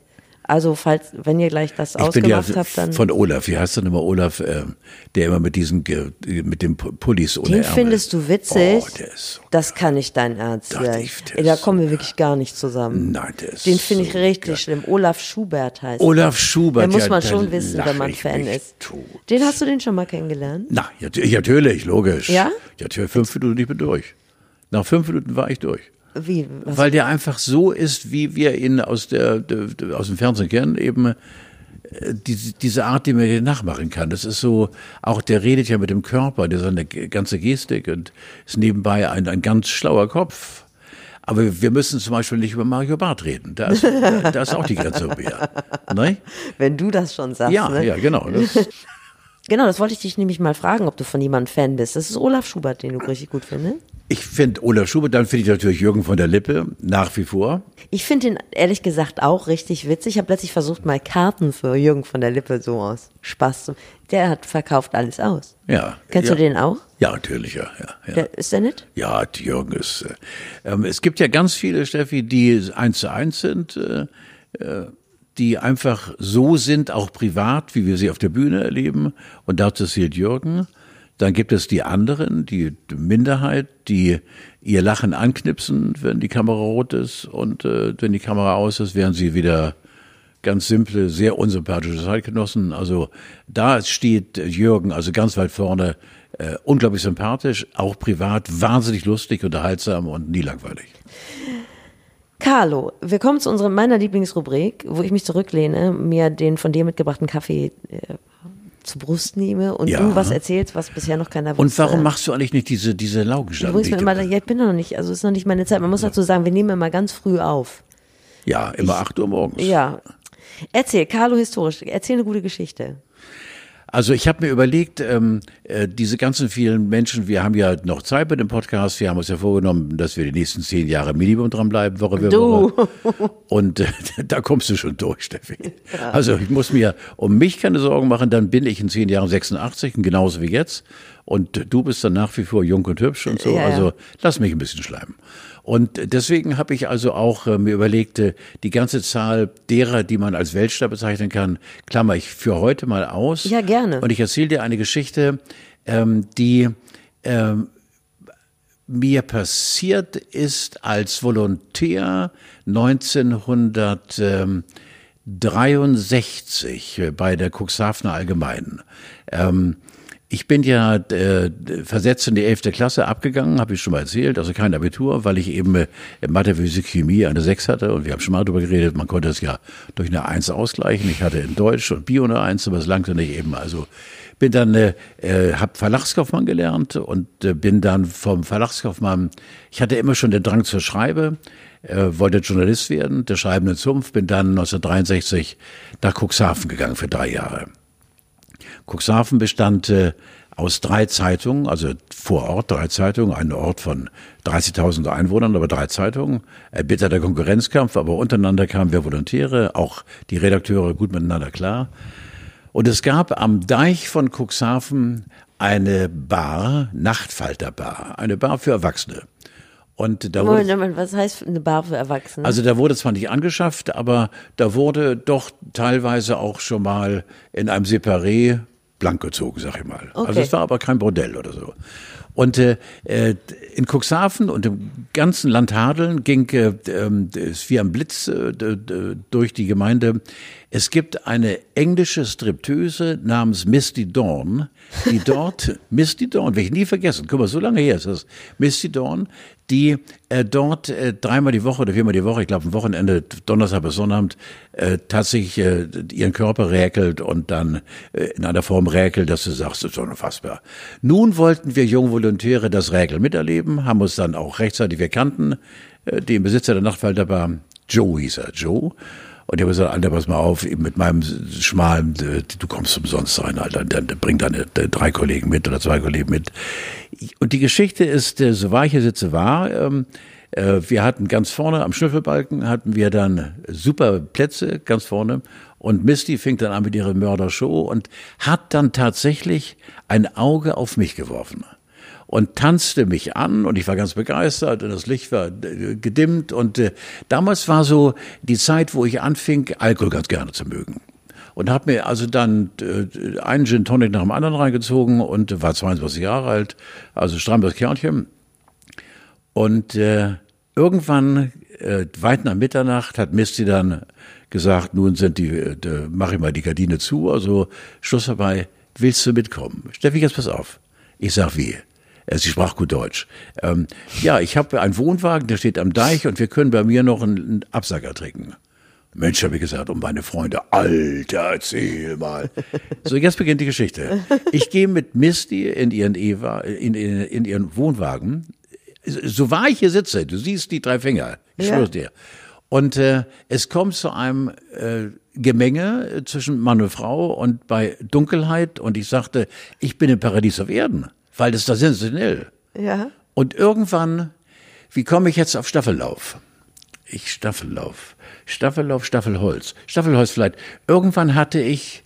Also falls, wenn ihr gleich das Ich bin ja ausgemacht habt, dann. von Olaf, wie heißt denn immer Olaf, ähm, der immer mit diesen, Ge- mit dem Pullis ohne den Ärmel. findest du witzig? Oh, der ist so das kann nicht dein Ernst sein. ich, der Ey, da kommen wir wirklich gar nicht zusammen. Nein, der ist Den finde ich so richtig geil. schlimm. Olaf Schubert heißt. Olaf Schubert. Da muss ja, man da schon wissen, wenn man ich Fan ist. tot. Den hast du den schon mal kennengelernt? Na, ja, ja, natürlich, logisch. Ja? Ja, natürlich, fünf Minuten, ich bin durch. Nach fünf Minuten war ich durch. Wie? Was? Weil der einfach so ist, wie wir ihn aus, der, aus dem Fernsehen kennen, eben äh, diese, diese Art, die man hier nachmachen kann. Das ist so, auch der redet ja mit dem Körper, der seine ganze Gestik und ist nebenbei ein, ein ganz schlauer Kopf. Aber wir müssen zum Beispiel nicht über Mario Barth reden. Da ist, da, ist auch die Grenze über. Ne? Wenn du das schon sagst. Ja, ne? ja, genau. Das, Genau, das wollte ich dich nämlich mal fragen, ob du von jemandem Fan bist. Das ist Olaf Schubert, den du richtig gut findest. Ich finde Olaf Schubert, dann finde ich natürlich Jürgen von der Lippe nach wie vor. Ich finde ihn ehrlich gesagt auch richtig witzig. Ich habe letztlich versucht, mal Karten für Jürgen von der Lippe so aus Spaß zu. Der hat verkauft alles aus. Ja. Kennst ja. du den auch? Ja, natürlich, ja. ja, ja. Der, ist der nett? Ja, Jürgen ist. Äh, ähm, es gibt ja ganz viele, Steffi, die eins zu eins sind, äh, äh, die einfach so sind, auch privat, wie wir sie auf der Bühne erleben. Und dazu zählt Jürgen. Dann gibt es die anderen, die Minderheit, die ihr Lachen anknipsen, wenn die Kamera rot ist. Und äh, wenn die Kamera aus ist, werden sie wieder ganz simple, sehr unsympathische Zeitgenossen. Also da steht Jürgen also ganz weit vorne, äh, unglaublich sympathisch, auch privat, wahnsinnig lustig, unterhaltsam und nie langweilig. Carlo, wir kommen zu unserer meiner Lieblingsrubrik, wo ich mich zurücklehne, mir den von dir mitgebrachten Kaffee äh, zur Brust nehme und Ja. du was erzählst, was bisher noch keiner wusste. Und warum machst du eigentlich nicht diese, diese bringst die ich immer, ja, ich bin noch nicht, also es ist noch nicht meine Zeit. Man muss dazu sagen, wir nehmen immer ganz früh auf. ja, immer acht Uhr morgens. Ja. Erzähl, Carlo historisch, erzähl eine gute Geschichte. Also ich habe mir überlegt, ähm, äh, diese ganzen vielen Menschen, wir haben ja noch Zeit bei dem Podcast, wir haben uns ja vorgenommen, dass wir die nächsten zehn Jahre Minimum dranbleiben, Woche für Du. Woche. Und äh, da kommst du schon durch, Steffi. Also ich muss mir um mich keine Sorgen machen, dann bin ich in zehn Jahren 86, und genauso wie jetzt. Und du bist dann nach wie vor jung und hübsch und so. Ja, ja. Also lass mich ein bisschen schleimen. Und deswegen habe ich also auch äh, mir überlegt, äh, die ganze Zahl derer, die man als Weltstar bezeichnen kann, klammer ich für heute mal aus. Ja, gerne. Und ich erzähle dir eine Geschichte, ähm, die ähm, mir passiert ist als Volontär 1963 äh, bei der Cuxhavener Allgemeinen. Ähm, ich bin ja äh, versetzt in die 11. Klasse abgegangen, habe ich schon mal erzählt, also kein Abitur, weil ich eben äh, Mathe, Physik, Chemie eine 6 hatte und wir haben schon mal darüber geredet, man konnte es ja durch eine 1 ausgleichen. Ich hatte in Deutsch und Bio eine 1, aber es langte nicht eben. Also bin dann, äh, äh, habe Verlagskaufmann gelernt und äh, bin dann vom Verlagskaufmann, ich hatte immer schon den Drang zur Schreibe, äh, wollte Journalist werden, der schreibende Zunft, bin dann 1963 nach Cuxhaven gegangen für drei Jahre. Cuxhaven bestand äh, aus drei Zeitungen, also vor Ort drei Zeitungen, ein Ort von 30.000 Einwohnern, aber drei Zeitungen. Erbitterter Konkurrenzkampf, aber untereinander kamen wir Volontäre, auch die Redakteure gut miteinander klar. Und es gab am Deich von Cuxhaven eine Bar, Nachtfalterbar, eine Bar für Erwachsene. Und da wurde, Moment, Moment, was heißt eine Bar für Erwachsene? also da wurde zwar nicht angeschafft, aber da wurde doch teilweise auch schon mal in einem Separé blank gezogen, sag ich mal. Also Okay. es war aber kein Bordell oder so. Und äh, äh in Cuxhaven und im ganzen Land Hadeln ging äh, äh, es wie am Blitz äh, durch die Gemeinde. Es gibt eine englische Striptöse namens Misty Dawn, die dort, Misty Dawn, will ich nie vergessen, guck mal, so lange her ist das, Misty Dawn, die äh, dort äh, dreimal die Woche oder viermal die Woche, ich glaube am Wochenende, Donnerstag bis Sonnabend, äh, tatsächlich äh, ihren Körper räkelt und dann äh, in einer Form räkelt, dass du sagst, das ist unfassbar. Nun wollten wir jungen Volontäre das Räkel miterleben, haben uns dann auch rechtzeitig, wir kannten äh, den Besitzer der Nachtwalderbahn, Joe hieß er, Joe. Und ich habe gesagt, Alter, pass mal auf, mit meinem schmalen, äh, du kommst umsonst rein, Alter. Dann bring deine drei Kollegen mit oder zwei Kollegen mit. Und die Geschichte ist, äh, so war ich hier sitze, war, ähm, äh, wir hatten ganz vorne am Schnüffelbalken hatten wir dann super Plätze ganz vorne und Misty fing dann an mit ihrer Mördershow und hat dann tatsächlich ein Auge auf mich geworfen und tanzte mich an und ich war ganz begeistert und das Licht war äh, gedimmt und äh, damals war so die Zeit, wo ich anfing, Alkohol ganz gerne zu mögen. Und habe mir also dann äh, einen Gin Tonic nach dem anderen reingezogen und war 22 Jahre alt, also strammes Kerlchen. Und äh, irgendwann, äh, weit nach Mitternacht, hat Misty dann gesagt, nun sind die, äh, mach ich mal die Gardine zu, also Schluss dabei, willst du mitkommen? Steffi, jetzt pass auf. Ich sag wie? Äh, sie sprach gut Deutsch. Ähm, ja, ich habe einen Wohnwagen, der steht am Deich und wir können bei mir noch einen Absacker trinken. Mensch, habe ich gesagt, um meine Freunde, Alter, erzähl mal. So, jetzt beginnt die Geschichte. Ich gehe mit Misty in ihren, Eva, in, in, in ihren Wohnwagen. So wahr ich hier sitze, du siehst die drei Finger, ich ja. dir. Und äh, es kommt zu einem äh, Gemenge zwischen Mann und Frau und bei Dunkelheit und ich sagte, ich bin im Paradies auf Erden weil das ist da sensationell. Ja. Und irgendwann, wie komme ich jetzt auf Staffellauf? Ich Staffellauf. Staffellauf, Staffelholz. Staffelholz vielleicht. Irgendwann hatte ich,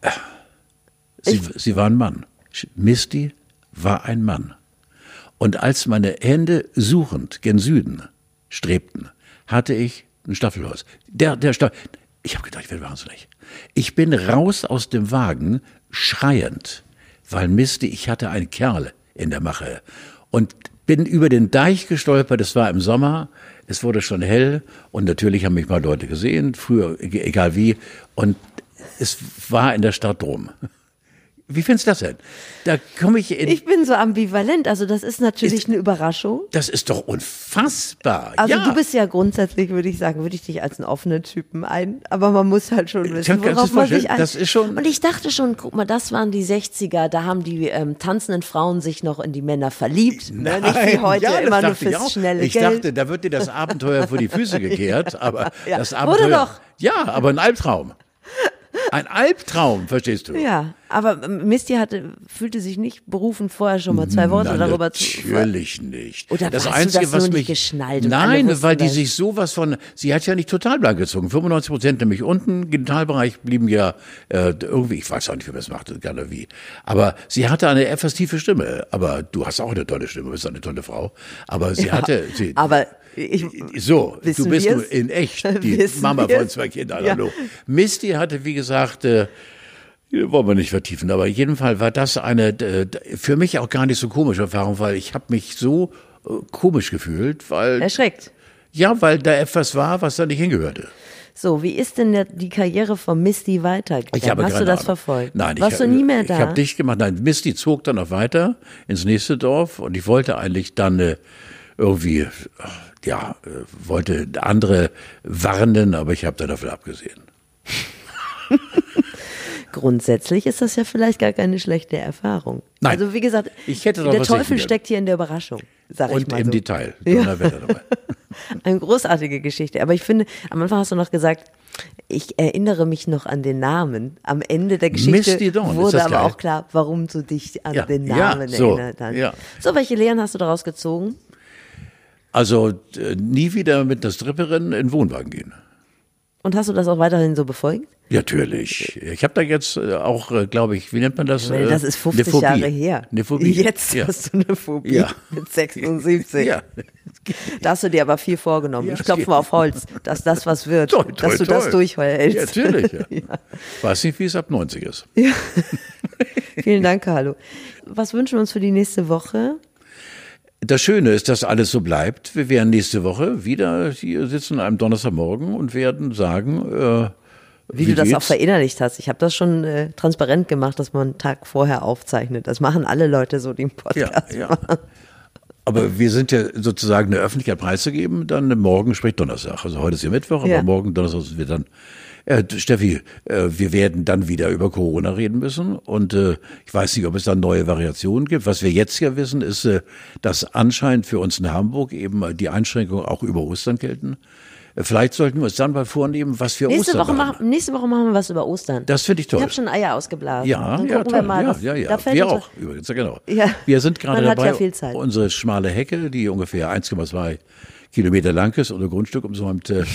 äh, sie, ich, sie war ein Mann. Misty war ein Mann. Und als meine Hände suchend gen Süden strebten, hatte ich ein Staffelholz. Der, der Staffel, ich habe gedacht, ich werde wahnsinnig. Ich bin raus aus dem Wagen, schreiend weil Misty, ich hatte einen Kerl in der Mache und bin über den Deich gestolpert, es war im Sommer, es wurde schon hell und natürlich haben mich mal Leute gesehen, früher, egal wie, und es war in der Stadt drum. Wie findest du das denn? Da komme ich in. Ich bin so ambivalent. Also das ist natürlich ist, eine Überraschung. Das ist doch unfassbar. Also ja. du bist ja grundsätzlich, würde ich sagen, würde ich dich als einen offenen Typen ein. Aber man muss halt schon wissen, worauf man sich ein. Das ist schon. Und ich dachte schon, guck mal, das waren die 60er. Da haben die ähm, tanzenden Frauen sich noch in die Männer verliebt. Nein, ne? Nicht wie heute ja, immer nur fürs schnelle ich Geld. Ich dachte, da wird dir das Abenteuer vor die Füße gekehrt. Aber ja. das Abenteuer. Wurde doch. Ja, aber ein Albtraum. Ein Albtraum, verstehst du? Ja, aber Misty hatte, fühlte sich nicht berufen, vorher schon mal zwei Worte Nein, darüber zu. Natürlich nicht. Oder das Einzige, du das was mich, nicht geschnallt? Nein, weil die sich sowas von, sie hat ja nicht total blank gezogen. 95 Prozent nämlich unten, Genitalbereich blieben ja äh, irgendwie, ich weiß auch nicht, wie man es macht, gerne wie. Aber sie hatte eine etwas tiefe Stimme. Aber du hast auch eine tolle Stimme, bist eine tolle Frau. Aber sie ja, hatte, sie, aber ich, so, du bist in echt die Mama von zwei Kindern. Ja. Hallo. Misty hatte, wie gesagt, äh, wollen wir nicht vertiefen, aber jedenfalls war das eine äh, für mich auch gar nicht so komische Erfahrung, weil ich habe mich so äh, komisch gefühlt, weil erschreckt. Ja, weil da etwas war, was da nicht hingehörte. So, wie ist denn die Karriere von Misty weitergegangen? Hast du das Ahnung. verfolgt? Nein, Warst ich, du nie mehr da? Ich habe dicht gemacht. Nein, Misty zog dann noch weiter ins nächste Dorf und ich wollte eigentlich dann äh, irgendwie, ja, äh, wollte andere warnen, aber ich habe da dafür abgesehen. Grundsätzlich ist das ja vielleicht gar keine schlechte Erfahrung. Nein. Also wie gesagt, ich hätte doch der Teufel steckt hier in der Überraschung, sag Und ich mal im so. Detail. Ja. dabei. Eine großartige Geschichte. Aber ich finde, am Anfang hast du noch gesagt, ich erinnere mich noch an den Namen. Am Ende der Geschichte Dawn, wurde aber geil? auch klar, warum du dich an Ja, den ja, Namen so, erinnert hast. ja. So, welche Lehren hast du daraus gezogen? Also äh, nie wieder mit einer Stripperin in den Wohnwagen gehen. Und hast du das auch weiterhin so befolgt? Natürlich. Ich habe da jetzt äh, auch, äh, glaube ich, wie nennt man das? Weil das Äh, ist eine 50 Phobie. Jahre her. Eine Phobie. Jetzt ja. hast du eine Phobie Ja. mit 76. Ja. Da hast du dir aber viel vorgenommen. Ja, ich klopfe mal auf Holz, dass das was wird, Toi, toi, dass du das toi. durchhältst. Ja, natürlich. Ja. Weiß nicht, wie es ab 90 ist. Vielen Dank, Carlo. Was wünschen wir uns für die nächste Woche? Das Schöne ist, dass alles so bleibt. Wir werden nächste Woche wieder hier sitzen am Donnerstagmorgen und werden sagen, äh, wie, wie, du das auch verinnerlicht hast. Ich habe das schon äh, transparent gemacht, dass man einen Tag vorher aufzeichnet. Das machen alle Leute so, die einen Podcast ja, ja. machen. Aber wir sind ja sozusagen der Öffentlichkeit preiszugeben, dann morgen spricht Donnerstag. Also heute ist ja Mittwoch, ja. aber morgen Donnerstag sind wir dann äh, Steffi, äh, wir werden dann wieder über Corona reden müssen und äh, ich weiß nicht, ob es da neue Variationen gibt. Was wir jetzt ja wissen, ist, äh, dass anscheinend für uns in Hamburg eben die Einschränkungen auch über Ostern gelten. Vielleicht sollten wir uns dann mal vornehmen, was wir nächste Ostern Woche machen. Nächste Woche machen wir was über Ostern. Das finde ich toll. Ich habe schon Eier ausgeblasen. Ja, dann ja, toll. wir mal. Ja, ja, ja. Da wir auch übrigens, ja, genau. Ja. Wir sind gerade dabei, ja unsere schmale Hecke, die ungefähr 1,2 Kilometer lang ist oder Grundstück umsäumt, äh,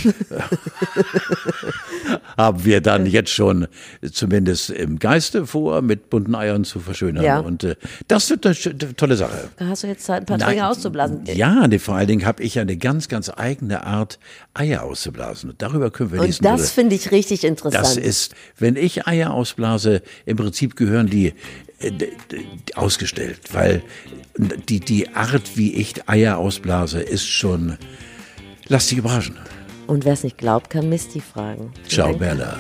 haben wir dann jetzt schon zumindest im Geiste vor, mit bunten Eiern zu verschönern. Ja. Und äh, das wird eine tolle Sache. Da hast du jetzt Zeit, ein paar Träger auszublasen. Ja, nee, vor allen Dingen habe ich eine ganz, ganz eigene Art, Eier auszublasen. Und darüber können wir Und das finde ich richtig interessant. Das ist, wenn ich Eier ausblase, im Prinzip gehören die ausgestellt, weil die, die Art, wie ich Eier ausblase, ist schon, lass dich überraschen. Und wer es nicht glaubt, kann Misty fragen. Ciao, Bella.